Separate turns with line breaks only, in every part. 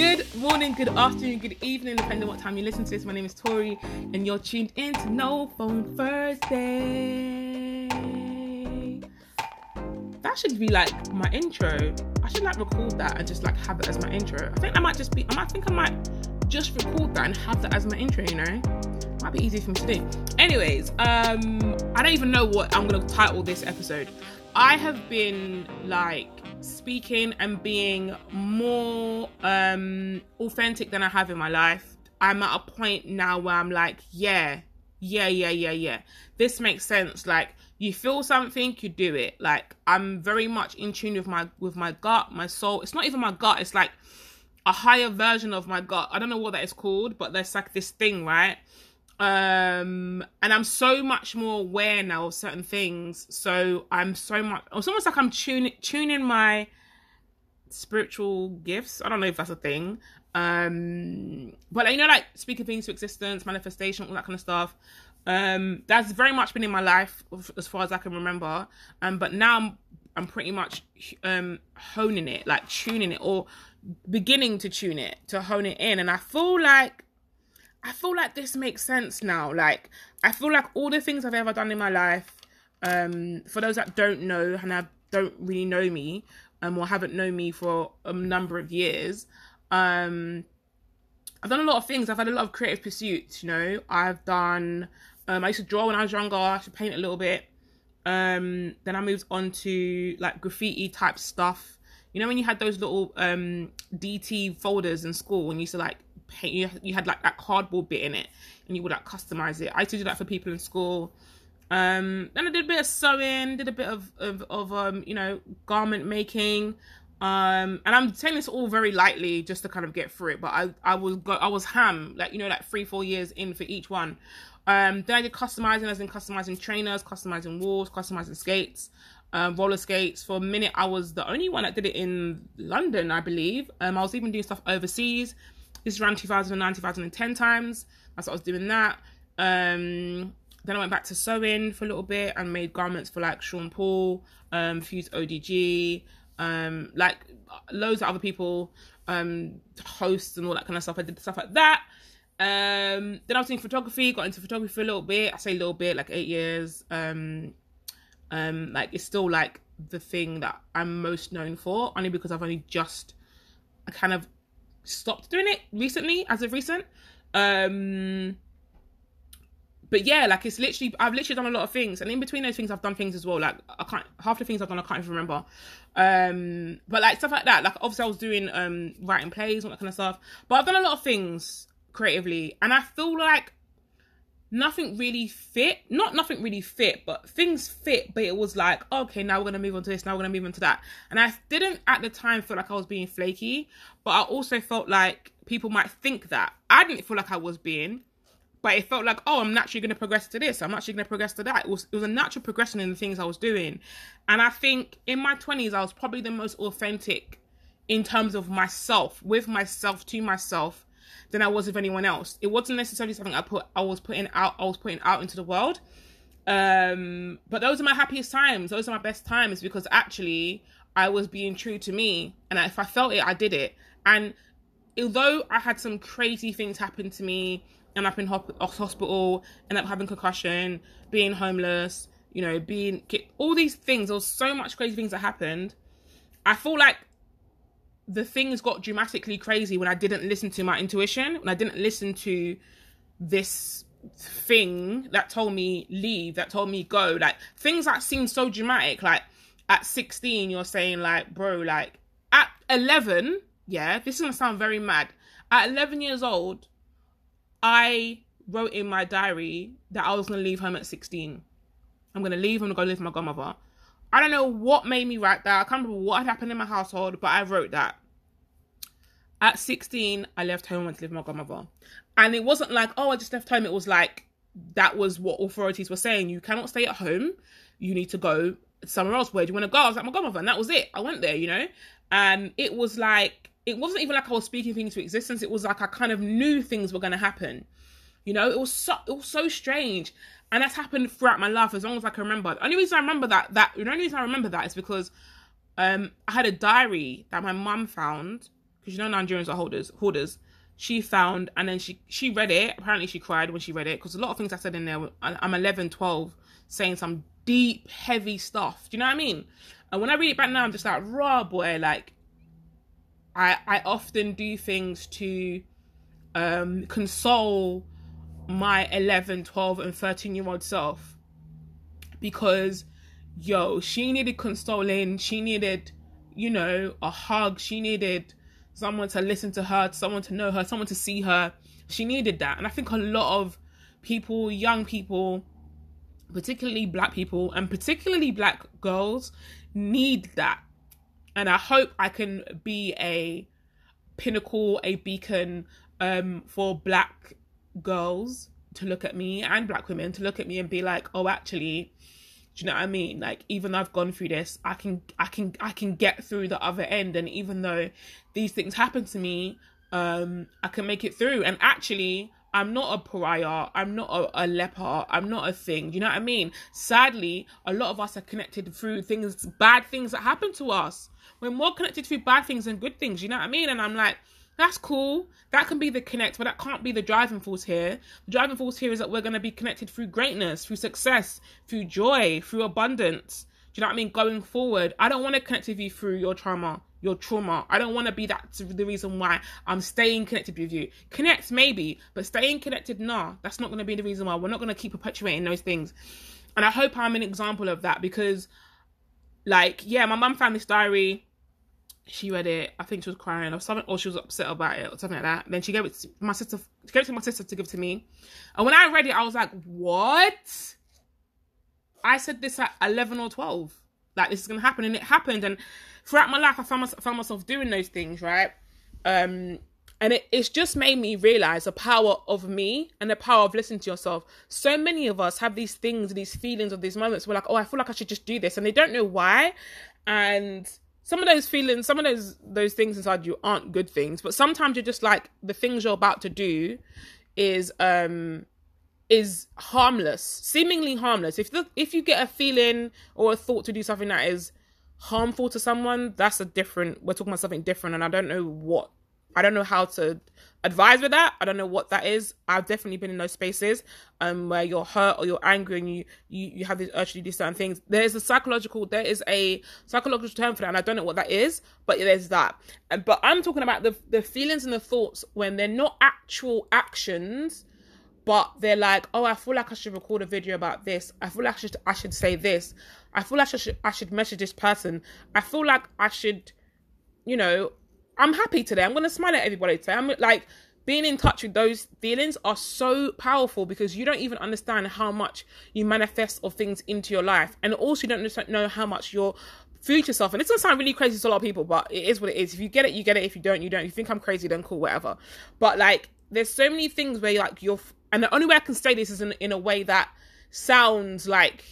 Good morning, good afternoon, good evening, depending on what time you listen to this. My name is Tori, and you're tuned in to No Phone Thursday. That should be like my intro. I should like record that and just like have it as my intro. I think I might just be. I might think I might just record that and have that as my intro. You know, might be easy for me to do. Anyways, um, I don't even know what I'm gonna title this episode. I have been like speaking and being more um authentic than I have in my life. I'm at a point now where I'm like, yeah, yeah, yeah, yeah, yeah. This makes sense. Like you feel something, you do it. Like I'm very much in tune with my with my gut, my soul. It's not even my gut, it's like a higher version of my gut. I don't know what that is called, but there's like this thing, right? Um and i'm so much more aware now of certain things. So i'm so much it's almost like i'm tuning tuning my spiritual gifts. I don't know if that's a thing. Um but you know like speaking things to existence manifestation all that kind of stuff. Um that's very much been in my life as far as i can remember. Um but now i'm i'm pretty much um honing it like tuning it or beginning to tune it to hone it in. And i feel like I feel like this makes sense now. Like, I feel like all the things I've ever done in my life, um, for those that don't know and I don't really know me, um, or haven't known me for a number of years, um, I've done a lot of things. I've had a lot of creative pursuits. You know, I've done. Um, I used to draw when I was younger. I used to paint a little bit. Um, then I moved on to like graffiti type stuff. You know, when you had those little um DT folders in school, and you used to like paint you, had like that cardboard bit in it and you would like customize it i used to do that for people in school um then i did a bit of sewing did a bit of of, of um you know garment making um and i'm saying this all very lightly just to kind of get through it but i i was got i was ham like you know like three four years in for each one um then i did customizing as in customizing trainers customizing walls customizing skates um, roller skates. For a minute, I was the only one that did it in London, I believe. Um, I was even doing stuff overseas. This is around 2009, 2010 times. That's what I was doing that. Um, then I went back to sewing for a little bit and made garments for like Sean Paul, um, Fuse ODG, um, like loads of other people, um, hosts and all that kind of stuff. I did stuff like that. Um, then I was doing photography, got into photography for a little bit. I say a little bit, like eight years. Um, um, like it's still like the thing that I'm most known for, only because I've only just kind of stopped doing it recently, as of recent. Um, but yeah, like it's literally I've literally done a lot of things, and in between those things, I've done things as well. Like I can't half the things I've done, I can't even remember. Um, but like stuff like that. Like obviously, I was doing um writing plays, all that kind of stuff. But I've done a lot of things creatively, and I feel like nothing really fit. Not nothing really fit, but things fit. But it was like, okay, now we're gonna move on to this. Now we're gonna move on to that. And I didn't at the time feel like I was being flaky, but I also felt like people might think that. I didn't feel like I was being, but it felt like, oh, I'm naturally gonna progress to this. I'm actually gonna progress to that. It was it was a natural progression in the things I was doing. And I think in my twenties, I was probably the most authentic in terms of myself, with myself, to myself than I was with anyone else. It wasn't necessarily something I put I was putting out I was putting out into the world. Um, but those are my happiest times. Those are my best times because actually I was being true to me, and if I felt it, I did it. And although I had some crazy things happen to me, and up in hospital, and up having concussion, being homeless, you know, being all these things. There was so much crazy things that happened. I feel like the things got dramatically crazy when I didn't listen to my intuition, when I didn't listen to this thing that told me leave, that told me go. Like things that seem so dramatic. Like at 16, you're saying, like, bro, like at 11, yeah, this is gonna sound very mad. At 11 years old, I wrote in my diary that I was gonna leave home at 16. I'm gonna leave, I'm gonna go live with my grandmother. I don't know what made me write that. I can't remember what had happened in my household, but I wrote that. At 16, I left home and went to live with my grandmother. And it wasn't like, oh, I just left home. It was like, that was what authorities were saying. You cannot stay at home. You need to go somewhere else. Where do you want to go? I was like, my grandmother. And that was it. I went there, you know? And it was like, it wasn't even like I was speaking things to existence. It was like I kind of knew things were going to happen. You know, it was so, it was so strange. And that's happened throughout my life as long as I can remember. The only reason I remember that, that, the only reason I remember that is because um, I had a diary that my mum found because you know Nigerians are holders, hoarders. She found, and then she she read it. Apparently, she cried when she read it because a lot of things I said in there. I'm 11, 12, saying some deep, heavy stuff. Do you know what I mean? And when I read it back now, I'm just like, raw boy. Like, I I often do things to um console my 11, 12, and 13 year old self because yo, she needed consoling. She needed, you know, a hug. She needed someone to listen to her, someone to know her, someone to see her. She needed that. And I think a lot of people, young people, particularly black people, and particularly black girls, need that. And I hope I can be a pinnacle, a beacon um, for black girls to look at me and black women to look at me and be like, oh, actually, do you know what I mean? Like even though I've gone through this, I can I can I can get through the other end. And even though these things happen to me, um, I can make it through. And actually, I'm not a pariah. I'm not a, a leper. I'm not a thing. You know what I mean? Sadly, a lot of us are connected through things, bad things that happen to us. We're more connected through bad things than good things. You know what I mean? And I'm like, that's cool. That can be the connect, but that can't be the driving force here. The driving force here is that we're going to be connected through greatness, through success, through joy, through abundance. Do you know what I mean? Going forward, I don't want to connect with you through your trauma, your trauma. I don't want to be that the reason why I'm staying connected with you. Connect maybe, but staying connected, nah, that's not going to be the reason why. We're not going to keep perpetuating those things. And I hope I'm an example of that because, like, yeah, my mum found this diary she read it. I think she was crying or something, or she was upset about it or something like that. Then she gave it to my sister. She gave it to my sister to give to me. And when I read it, I was like, "What?" I said this at eleven or twelve. Like this is gonna happen, and it happened. And throughout my life, I found myself, found myself doing those things, right? Um, and it, it's just made me realize the power of me and the power of listening to yourself. So many of us have these things, these feelings, or these moments. We're like, "Oh, I feel like I should just do this," and they don't know why. And some of those feelings, some of those those things inside you aren't good things, but sometimes you're just like the things you're about to do is um is harmless, seemingly harmless. If the, if you get a feeling or a thought to do something that is harmful to someone, that's a different. We're talking about something different, and I don't know what I don't know how to advise with that. I don't know what that is. I've definitely been in those spaces um where you're hurt or you're angry and you you, you have this urge to do certain things. There is a psychological there is a psychological term for that and I don't know what that is, but there's that. And but I'm talking about the the feelings and the thoughts when they're not actual actions but they're like, oh, I feel like I should record a video about this. I feel like I should I should say this. I feel like I should I should message this person. I feel like I should, you know, I'm happy today. I'm gonna smile at everybody today. I'm like being in touch with those feelings are so powerful because you don't even understand how much you manifest of things into your life, and also you don't know how much your future self. And it's gonna sound really crazy to a lot of people, but it is what it is. If you get it, you get it. If you don't, you don't. If you think I'm crazy, then cool, whatever. But like, there's so many things where like you're, and the only way I can say this is in in a way that sounds like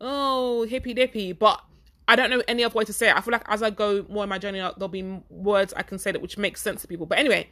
oh hippy dippy, but I don't know any other way to say it. I feel like as I go more in my journey, there'll be words I can say that which makes sense to people. But anyway,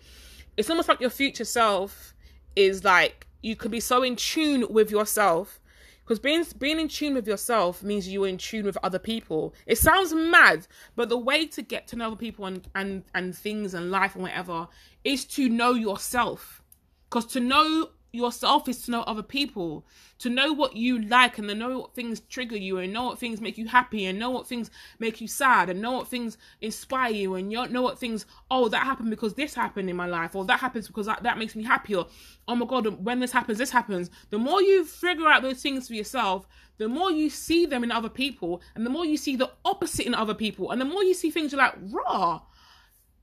it's almost like your future self is like you could be so in tune with yourself because being being in tune with yourself means you're in tune with other people. It sounds mad, but the way to get to know people and and and things and life and whatever is to know yourself. Because to know yourself is to know other people, to know what you like and to know what things trigger you and know what things make you happy and know what things make you sad and know what things inspire you and you know what things, oh, that happened because this happened in my life or that happens because that, that makes me happy or, oh my God, when this happens, this happens. The more you figure out those things for yourself, the more you see them in other people and the more you see the opposite in other people and the more you see things you're like, raw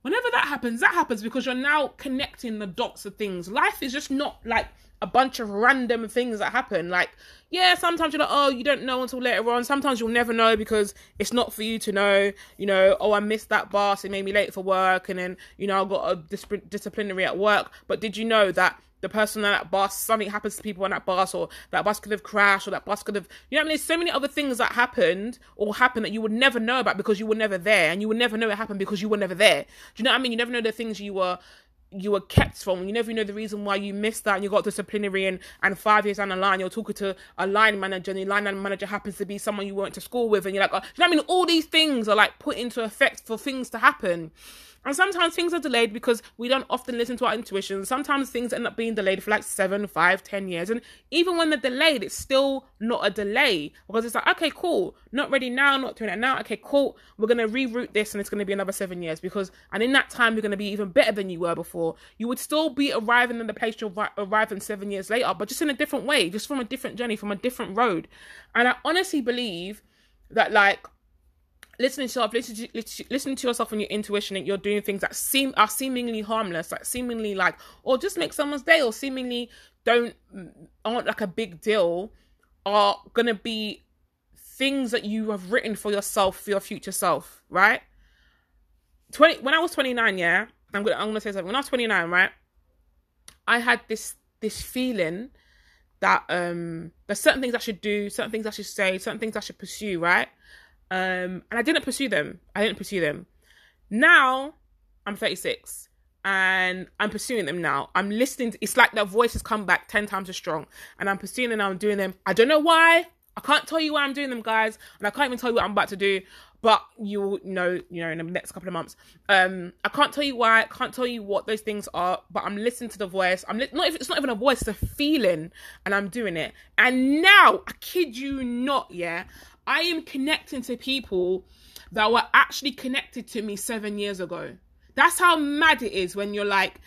whenever that happens, that happens because you're now connecting the dots of things. Life is just not like a bunch of random things that happen. Like, yeah, sometimes you're like, oh, you don't know until later on. Sometimes you'll never know because it's not for you to know. You know, oh, I missed that bus. It made me late for work. And then, you know, I got a disciplinary at work. But did you know that the person on that bus, something happens to people on that bus, or that bus could have crashed, or that bus could have, you know, I mean, there's so many other things that happened or happened that you would never know about because you were never there, and you would never know it happened because you were never there. Do you know what I mean? You never know the things you were you were kept from. You never know the reason why you missed that and you got disciplinary and, and five years down the line you're talking to a line manager and the line manager happens to be someone you went to school with and you're like, oh, you know what I mean? All these things are like put into effect for things to happen. And sometimes things are delayed because we don't often listen to our intuition. Sometimes things end up being delayed for like seven, five, ten years. And even when they're delayed, it's still not a delay because it's like, okay, cool, not ready now, not doing it now. Okay, cool, we're going to reroute this and it's going to be another seven years because, and in that time, you're going to be even better than you were before. You would still be arriving in the place you arrive in seven years later, but just in a different way, just from a different journey, from a different road. And I honestly believe that, like, listening to yourself, listen to, yourself and your intuition, and you're doing things that seem are seemingly harmless, like seemingly like, or just make someone's day, or seemingly don't aren't like a big deal, are gonna be things that you have written for yourself for your future self, right? Twenty when I was twenty nine, yeah, I'm gonna I'm gonna say something. When I was twenty nine, right, I had this this feeling that um there's certain things I should do, certain things I should say, certain things I should pursue, right? Um, and I didn't pursue them. I didn't pursue them. Now I'm 36 and I'm pursuing them now. I'm listening. To, it's like that voice has come back 10 times as strong and I'm pursuing now. I'm doing them. I don't know why. I can't tell you why I'm doing them, guys. And I can't even tell you what I'm about to do. But you'll know, you know, in the next couple of months. Um, I can't tell you why. I can't tell you what those things are. But I'm listening to the voice. I'm li- not. If it's not even a voice. It's a feeling, and I'm doing it. And now, I kid you not. Yeah, I am connecting to people that were actually connected to me seven years ago. That's how mad it is when you're like,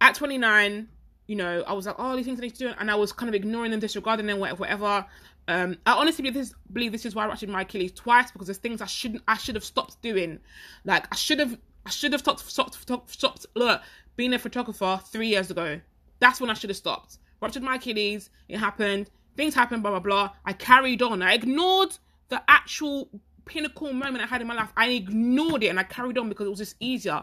at 29, you know, I was like, oh, these things I need to do, and I was kind of ignoring them, disregarding them, whatever. Um, I honestly believe this, believe this is why I ruptured my Achilles twice because there's things I shouldn't, I should have stopped doing. Like I should have, I should have stopped, stopped, stopped, stopped look, being a photographer three years ago. That's when I should have stopped. Ruptured my Achilles. It happened things happened, blah, blah, blah. I carried on. I ignored the actual pinnacle moment I had in my life. I ignored it and I carried on because it was just easier.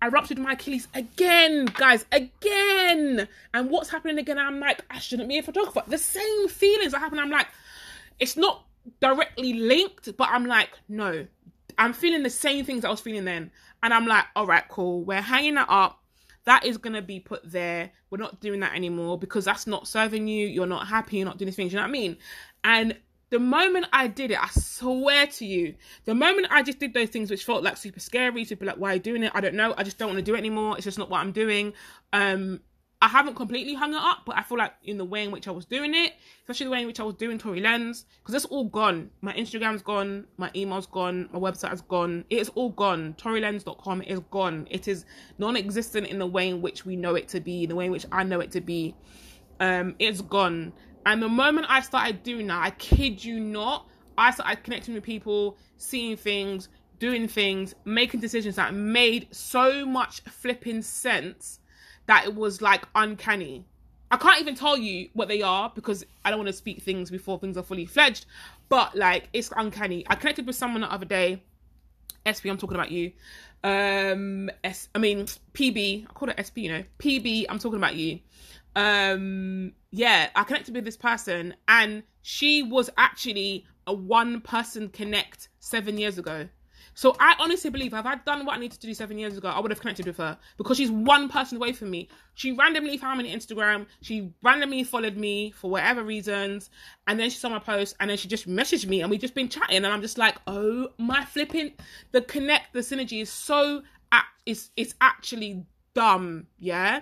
I ruptured my Achilles again, guys, again. And what's happening again? I'm like, I shouldn't be a photographer. The same feelings that happen. I'm like, it's not directly linked, but I'm like, no, I'm feeling the same things I was feeling then. And I'm like, all right, cool. We're hanging that up that is going to be put there. We're not doing that anymore because that's not serving you. You're not happy. You're not doing these things. You know what I mean? And the moment I did it, I swear to you, the moment I just did those things which felt like super scary, super like, why are you doing it? I don't know. I just don't want to do it anymore. It's just not what I'm doing. Um, I haven't completely hung it up, but I feel like in the way in which I was doing it, especially the way in which I was doing Tory Lens, because it's all gone. My Instagram's gone, my email's gone, my website has gone. It is all gone. ToryLens.com is gone. It is non-existent in the way in which we know it to be, the way in which I know it to be. Um, it's gone. And the moment I started doing that, I kid you not, I started connecting with people, seeing things, doing things, making decisions that made so much flipping sense that it was like uncanny. I can't even tell you what they are because I don't want to speak things before things are fully fledged, but like it's uncanny. I connected with someone the other day. SP, I'm talking about you. Um, S, I mean PB. I call it SP. You know, PB. I'm talking about you. Um, yeah, I connected with this person, and she was actually a one person connect seven years ago. So I honestly believe if I'd done what I needed to do seven years ago, I would have connected with her because she's one person away from me. She randomly found me on Instagram. She randomly followed me for whatever reasons, and then she saw my post, and then she just messaged me, and we've just been chatting, and I'm just like, oh my flipping, the connect, the synergy is so, it's it's actually dumb, yeah.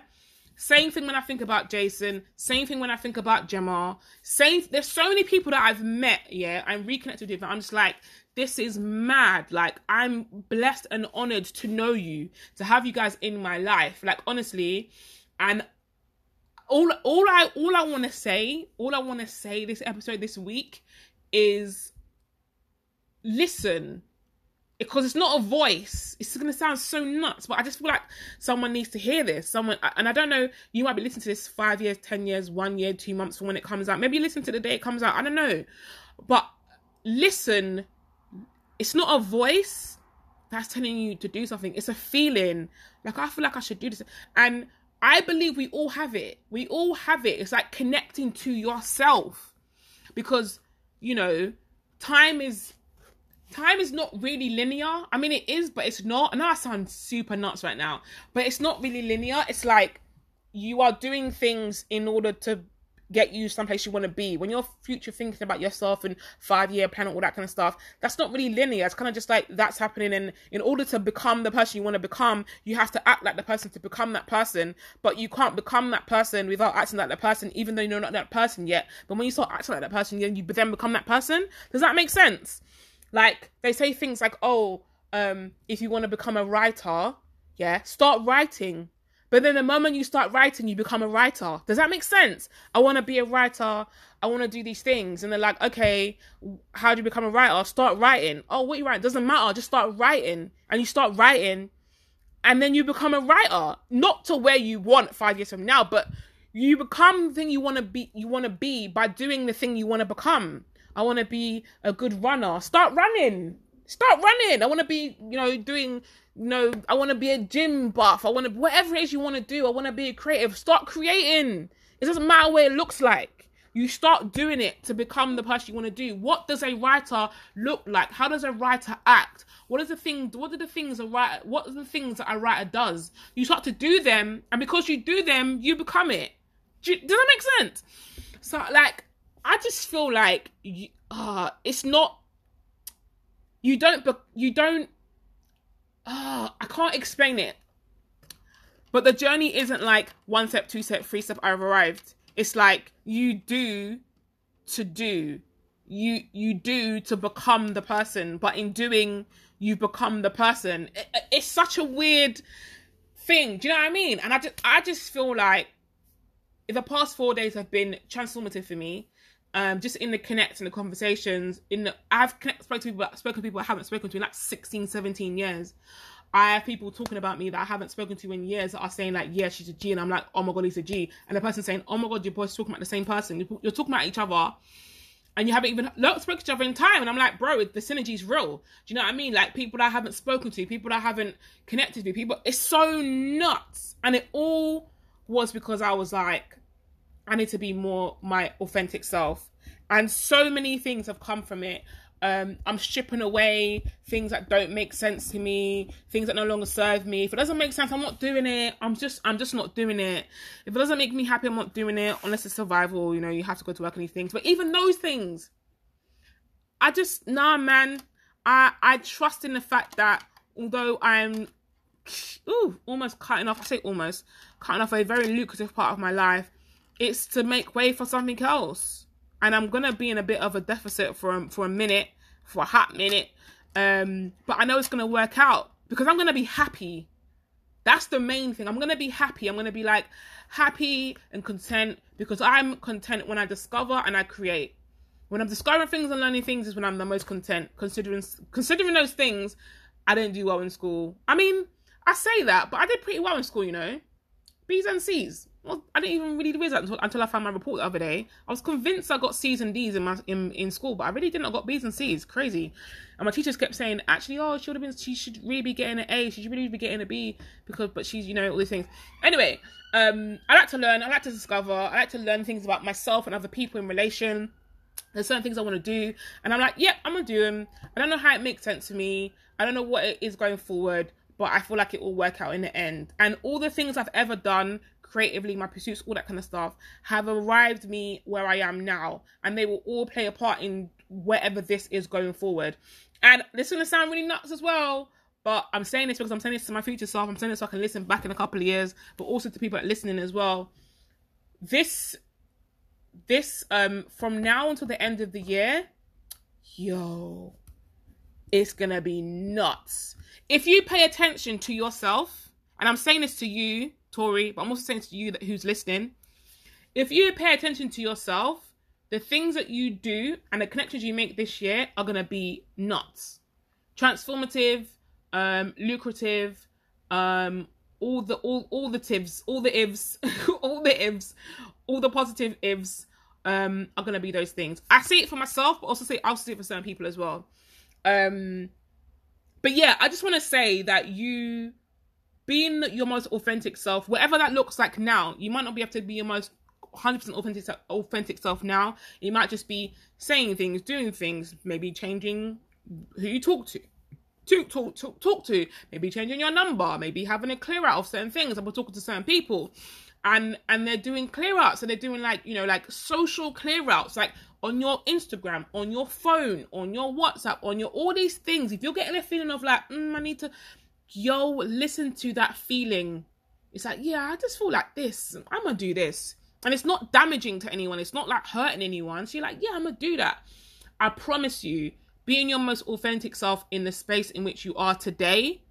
Same thing when I think about Jason. Same thing when I think about Gemma. Same. There's so many people that I've met. Yeah, I'm reconnected with. I'm just like, this is mad. Like, I'm blessed and honored to know you, to have you guys in my life. Like, honestly, and all all I all I want to say, all I want to say this episode this week is listen because it's not a voice. It's going to sound so nuts, but I just feel like someone needs to hear this. Someone, and I don't know, you might be listening to this five years, 10 years, one year, two months from when it comes out. Maybe listen to the day it comes out. I don't know. But listen, it's not a voice that's telling you to do something, it's a feeling. Like, I feel like I should do this. And I believe we all have it. We all have it. It's like connecting to yourself because, you know, time is time is not really linear. I mean, it is, but it's not. I know I sound super nuts right now, but it's not really linear. It's like you are doing things in order to get you someplace you want to be. When you're future thinking about yourself and five year plan and all that kind of stuff, that's not really linear. It's kind of just like that's happening. And in order to become the person you want to become, you have to act like the person to become that person. But you can't become that person without acting like that person, even though you're not that person yet. But when you start acting like that person, you then become that person. Does that make sense? Like they say things like, "Oh, um, if you want to become a writer, yeah, start writing." But then the moment you start writing, you become a writer. Does that make sense? I want to be a writer. I want to do these things. And they're like, okay, how do you become a writer? Start writing. Oh, what you write doesn't matter. Just start writing. And you start writing. And then you become a writer. Not to where you want five years from now, but you become the thing you want to be you want to be by doing the thing you want to become. I want to be a good runner. Start running. Start running. I want to be, you know, doing you know, I want to be a gym buff. I want to, whatever it is you want to do, I want to be a creative. Start creating. It doesn't matter what it looks like. You start doing it to become the person you want to do. What does a writer look like? How does a writer act? What is the thing? What are the things a writer? What are the things that a writer does? You start to do them, and because you do them, you become it. Do does that make sense? So, like, I just feel like uh, it's not. You don't. You don't oh, I can't explain it. But the journey isn't like one step, two step, three step, I've arrived. It's like you do to do. You you do to become the person, but in doing, you become the person. It, it's such a weird thing. Do you know what I mean? And I just I just feel like the past four days have been transformative for me um, just in the connect and the conversations in the I've connect, spoken to people spoken to people I haven't spoken to in like 16 17 years. I have people talking about me that I haven't spoken to in years that are saying like yeah she's a G and I'm like oh my god he's a G. And the person saying oh my god you're both talking about the same person. You're talking about each other and you haven't even looked spoken to each other in time. And I'm like bro the synergy is real. Do you know what I mean? Like people that I haven't spoken to people that I haven't connected with people it's so nuts. And it all was because I was like I need to be more my authentic self. And so many things have come from it. Um, I'm stripping away things that don't make sense to me, things that no longer serve me. If it doesn't make sense, I'm not doing it. I'm just, I'm just not doing it. If it doesn't make me happy, I'm not doing it. Unless it's survival, you know, you have to go to work and these things. But even those things, I just, nah, man. I, I trust in the fact that although I'm, ooh, almost cutting off. I say almost cutting off a very lucrative part of my life it's to make way for something else. And I'm gonna be in a bit of a deficit for a, for a minute, for a hot minute. Um, but I know it's gonna work out because I'm gonna be happy. That's the main thing. I'm gonna be happy. I'm gonna be like happy and content because I'm content when I discover and I create. When I'm discovering things and learning things is when I'm the most content. Considering considering those things, I didn't do well in school. I mean, I say that, but I did pretty well in school, you know. B's and C's well, I didn't even really realize that until, until I found my report the other day. I was convinced I got C's and D's in my in, in school, but I really didn't. I got B's and C's. Crazy. And my teachers kept saying, actually, oh, she would have been. She should really be getting an A. She should really be getting a B because, but she's, you know, all these things. Anyway, um, I like to learn. I like to discover. I like to learn things about myself and other people in relation. There's certain things I want to do, and I'm like, yep, yeah, I'm gonna do them. I don't know how it makes sense to me. I don't know what it is going forward, but I feel like it will work out in the end. And all the things I've ever done creatively, my pursuits, all that kind of stuff, have arrived me where I am now. And they will all play a part in wherever this is going forward. And this is going to sound really nuts as well. But I'm saying this because I'm saying this to my future self. I'm saying this so I can listen back in a couple of years, but also to people that are listening as well. This, this, um, from now until the end of the year, yo, it's gonna be nuts. If you pay attention to yourself, and I'm saying this to you Tori, but I'm also saying to you that who's listening, if you pay attention to yourself, the things that you do and the connections you make this year are gonna be nuts, transformative, um, lucrative, um, all the all all the tivs, all the ifs, all the ifs, all the positive ifs um are gonna be those things. I see it for myself, but also say I'll see it for certain people as well. Um, but yeah, I just want to say that you being your most authentic self, whatever that looks like now, you might not be able to be your most 100% authentic authentic self now. You might just be saying things, doing things, maybe changing who you talk to. Talk, talk, talk, talk to. Maybe changing your number. Maybe having a clear out of certain things. We're talking to certain people, and and they're doing clear outs, and they're doing like you know like social clear outs, like on your Instagram, on your phone, on your WhatsApp, on your all these things. If you're getting a feeling of like, mm, I need to, yo, listen to that feeling. It's like, yeah, I just feel like this. I'm gonna do this and it's not damaging to anyone it's not like hurting anyone so you're like yeah i'm gonna do that i promise you being your most authentic self in the space in which you are today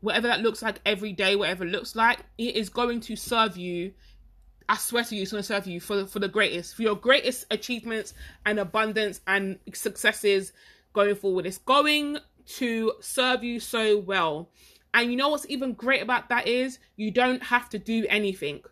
whatever that looks like every day whatever it looks like it is going to serve you I swear to you, it's going to serve you for for the greatest, for your greatest achievements and abundance and successes going forward. It's going to serve you so well. And you know what's even great about that is you don't have to do anything.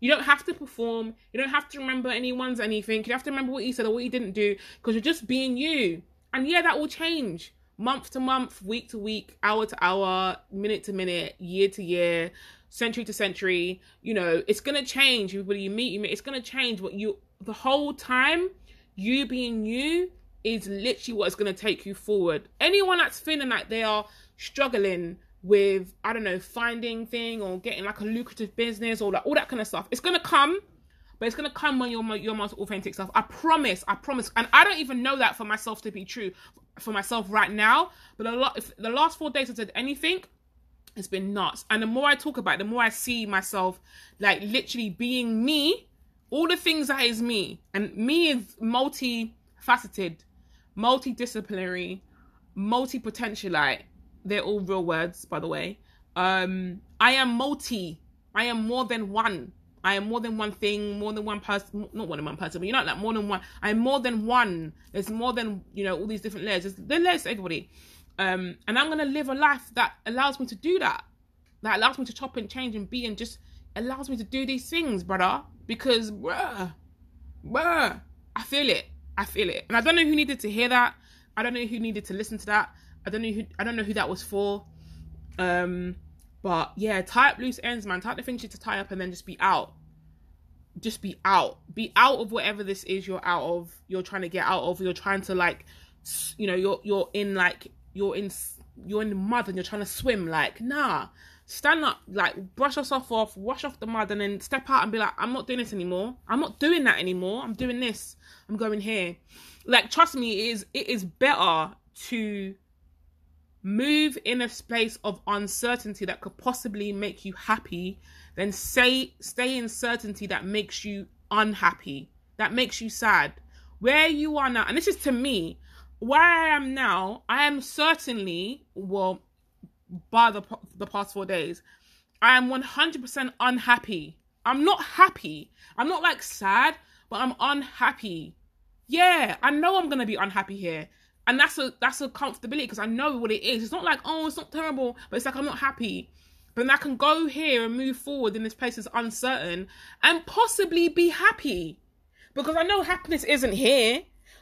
You don't have to perform. You don't have to remember anyone's anything. You have to remember what you said or what you didn't do because you're just being you. And yeah, that will change month to month, week to week, hour to hour, minute to minute, year to year, century to century. You know, it's gonna change. Everybody you meet, you meet. It's gonna change. What you the whole time, you being you is literally what's gonna take you forward. Anyone that's feeling like they are struggling with I don't know finding thing or getting like a lucrative business or like all that kind of stuff. It's gonna come, but it's gonna come when you're your most authentic self. I promise. I promise. And I don't even know that for myself to be true for myself right now. But a lot, if the last four days I said anything, it's been nuts. And the more I talk about it, the more I see myself like literally being me. All the things that is me, and me is multi-faceted, multidisciplinary, multi-potentialite they're all real words, by the way. Um, I am multi. I am more than one. I am more than one thing, more than one person, not more than one person, but you know, like more than one. I'm more than one. There's more than, you know, all these different layers. There's, there's layers to everybody. Um, and I'm going to live a life that allows me to do that. That allows me to chop and change and be and just allows me to do these things, brother. Because, bruh, bruh, I feel it. I feel it. And I don't know who needed to hear that. I don't know who needed to listen to that. I don't know who I don't know who that was for. Um, but yeah, tie up loose ends, man. Tie the things you to tie up and then just be out. Just be out. Be out of whatever this is you're out of. You're trying to get out of. You're trying to like, you know, you're you're in like you're in you're in the mud and you're trying to swim. Like nah, stand up, like brush yourself off, wash off the mud, and then step out and be like, I'm not doing this anymore. I'm not doing that anymore. I'm doing this. I'm going here. Like trust me, it is it is better to move in a space of uncertainty that could possibly make you happy then say stay in certainty that makes you unhappy that makes you sad where you are now and this is to me where i am now i am certainly well by the the past 4 days i am 100% unhappy i'm not happy i'm not like sad but i'm unhappy yeah i know i'm to be unhappy here and that's a that's a comfortability because I know what it is. It's not like oh, it's not terrible, but it's like I'm not happy. But I can go here and move forward in this place that's uncertain and possibly be happy because I know happiness isn't here.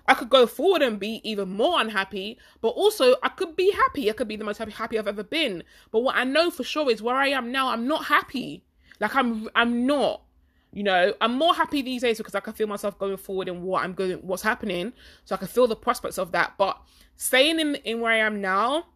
I could go forward and be even more unhappy, but also I could be happy. I could be the most happy, happy I've ever been. But what I know for sure is where I am now, I'm not happy. Like I'm, I'm not. You know, I'm more happy these days because I can feel myself going forward in what I'm going, what's happening. So I can feel the prospects of that. But staying in in where I am now,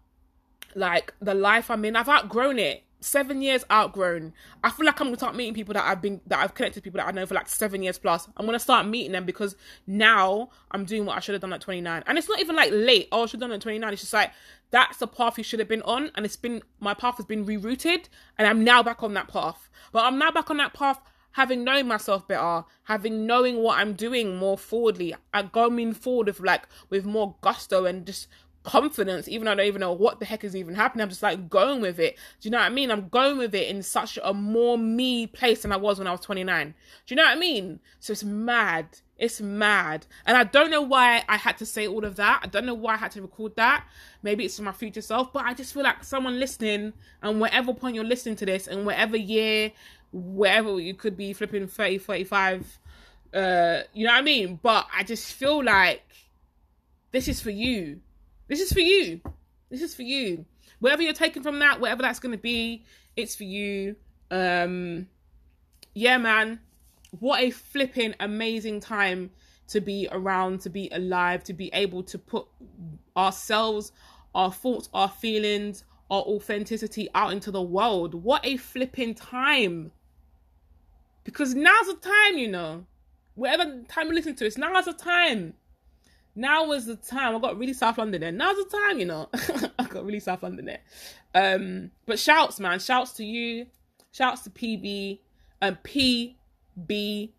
like the life I'm in, I've outgrown it. Seven years outgrown. I feel like I'm gonna start meeting people that I've been that I've connected people that I know for like seven years plus. I'm gonna start meeting them because now I'm doing what I should have done at 29. And it's not even like late. Oh, I should have done at 29. It's just like that's the path you should have been on, and it's been my path has been rerouted, and I'm now back on that path. But I'm now back on that path having known myself better, having knowing what I'm doing more forwardly, and going forward with like with more gusto and just confidence, even though I don't even know what the heck is even happening. I'm just like going with it. Do you know what I mean? I'm going with it in such a more me place than I was when I was 29. Do you know what I mean? So it's mad. It's mad. And I don't know why I had to say all of that. I don't know why I had to record that. Maybe it's for my future self, but I just feel like someone listening and whatever point you're listening to this and whatever year wherever you could be flipping 30, 45. Uh, you know what I mean? But I just feel like this is for you. This is for you. This is for you. Whatever you're taking from that, whatever that's gonna be, it's for you. Um, yeah, man. What a flipping amazing time to be around, to be alive, to be able to put ourselves, our thoughts, our feelings, our authenticity out into the world. What a flipping time! Because now's the time, you know. Whatever time you listen to, it's now's the time. Now is the time. I got really South London there. Now's the time, you know. I got really South London there. Um, but shouts, man. Shouts to you. Shouts to PB and PB.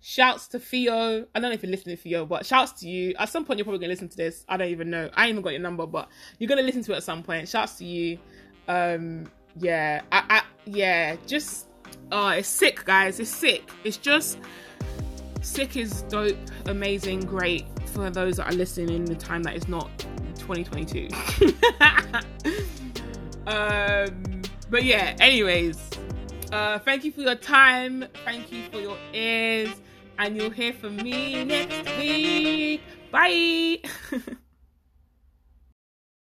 Shouts to Theo. I don't know if you're listening to Theo, but shouts to you. At some point, you're probably gonna listen to this. I don't even know. I even got your number, but you're gonna listen to it at some point. Shouts to you. Um, yeah, I, I yeah, just oh, it's sick, guys. It's sick. It's just sick is dope, amazing, great for those that are listening in the time that is not 2022. um, but yeah, anyways, uh, thank you for your time. Thank you for your ears. And you'll hear from me next week. Bye.